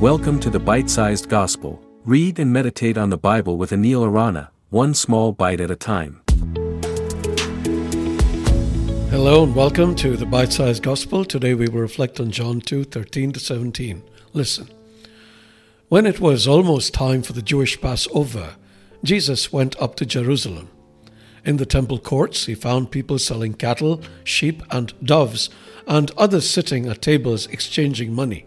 Welcome to the Bite Sized Gospel. Read and meditate on the Bible with Anil Arana, one small bite at a time. Hello and welcome to the Bite Sized Gospel. Today we will reflect on John 2 13 to 17. Listen. When it was almost time for the Jewish Passover, Jesus went up to Jerusalem. In the temple courts, he found people selling cattle, sheep, and doves, and others sitting at tables exchanging money.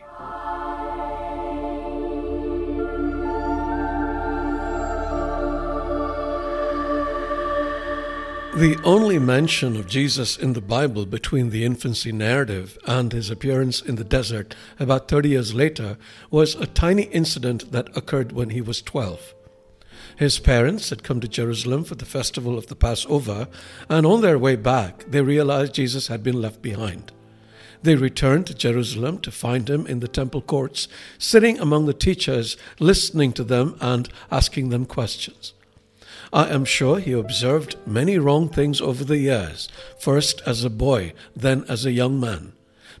The only mention of Jesus in the Bible between the infancy narrative and his appearance in the desert about 30 years later was a tiny incident that occurred when he was 12. His parents had come to Jerusalem for the festival of the Passover, and on their way back, they realized Jesus had been left behind. They returned to Jerusalem to find him in the temple courts, sitting among the teachers, listening to them and asking them questions. I am sure he observed many wrong things over the years, first as a boy, then as a young man.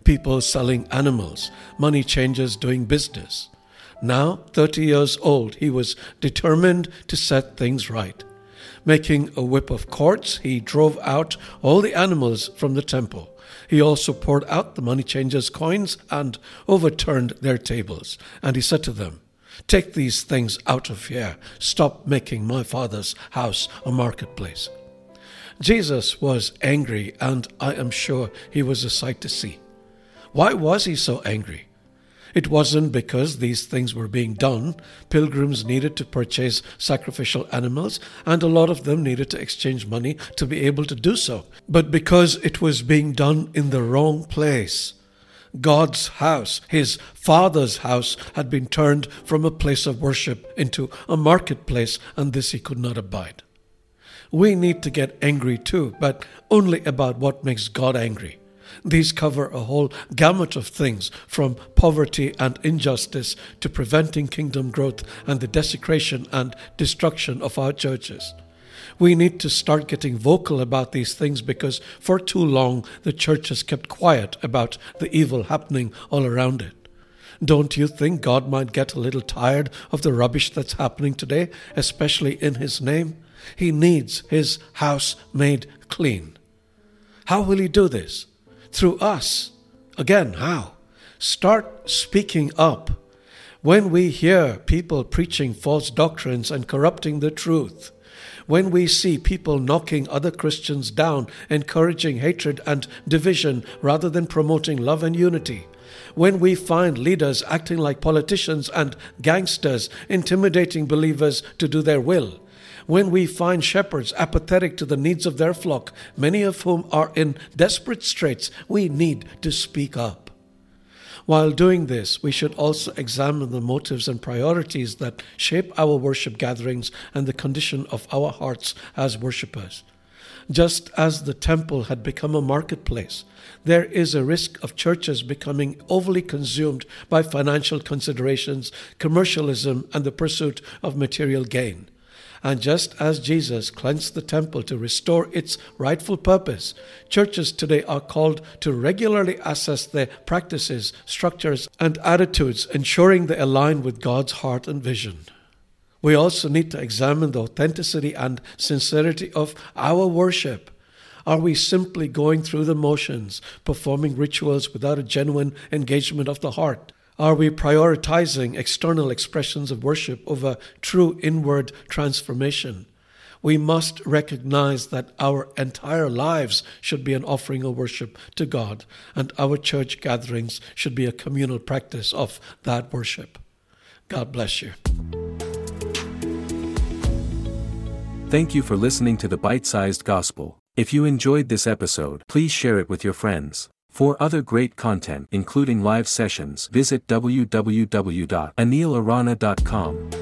People selling animals, money changers doing business. Now, 30 years old, he was determined to set things right. Making a whip of cords, he drove out all the animals from the temple. He also poured out the money changers' coins and overturned their tables. And he said to them, Take these things out of here. Stop making my father's house a marketplace. Jesus was angry, and I am sure he was a sight to see. Why was he so angry? It wasn't because these things were being done. Pilgrims needed to purchase sacrificial animals, and a lot of them needed to exchange money to be able to do so. But because it was being done in the wrong place. God's house, his father's house, had been turned from a place of worship into a marketplace, and this he could not abide. We need to get angry too, but only about what makes God angry. These cover a whole gamut of things, from poverty and injustice to preventing kingdom growth and the desecration and destruction of our churches. We need to start getting vocal about these things because for too long the church has kept quiet about the evil happening all around it. Don't you think God might get a little tired of the rubbish that's happening today, especially in His name? He needs His house made clean. How will He do this? Through us. Again, how? Start speaking up. When we hear people preaching false doctrines and corrupting the truth, when we see people knocking other Christians down, encouraging hatred and division rather than promoting love and unity, when we find leaders acting like politicians and gangsters, intimidating believers to do their will, when we find shepherds apathetic to the needs of their flock, many of whom are in desperate straits, we need to speak up. While doing this, we should also examine the motives and priorities that shape our worship gatherings and the condition of our hearts as worshippers. Just as the temple had become a marketplace, there is a risk of churches becoming overly consumed by financial considerations, commercialism, and the pursuit of material gain. And just as Jesus cleansed the temple to restore its rightful purpose, churches today are called to regularly assess their practices, structures, and attitudes, ensuring they align with God's heart and vision. We also need to examine the authenticity and sincerity of our worship. Are we simply going through the motions, performing rituals without a genuine engagement of the heart? Are we prioritizing external expressions of worship over true inward transformation? We must recognize that our entire lives should be an offering of worship to God, and our church gatherings should be a communal practice of that worship. God bless you. Thank you for listening to the Bite Sized Gospel. If you enjoyed this episode, please share it with your friends. For other great content including live sessions visit www.anilarana.com.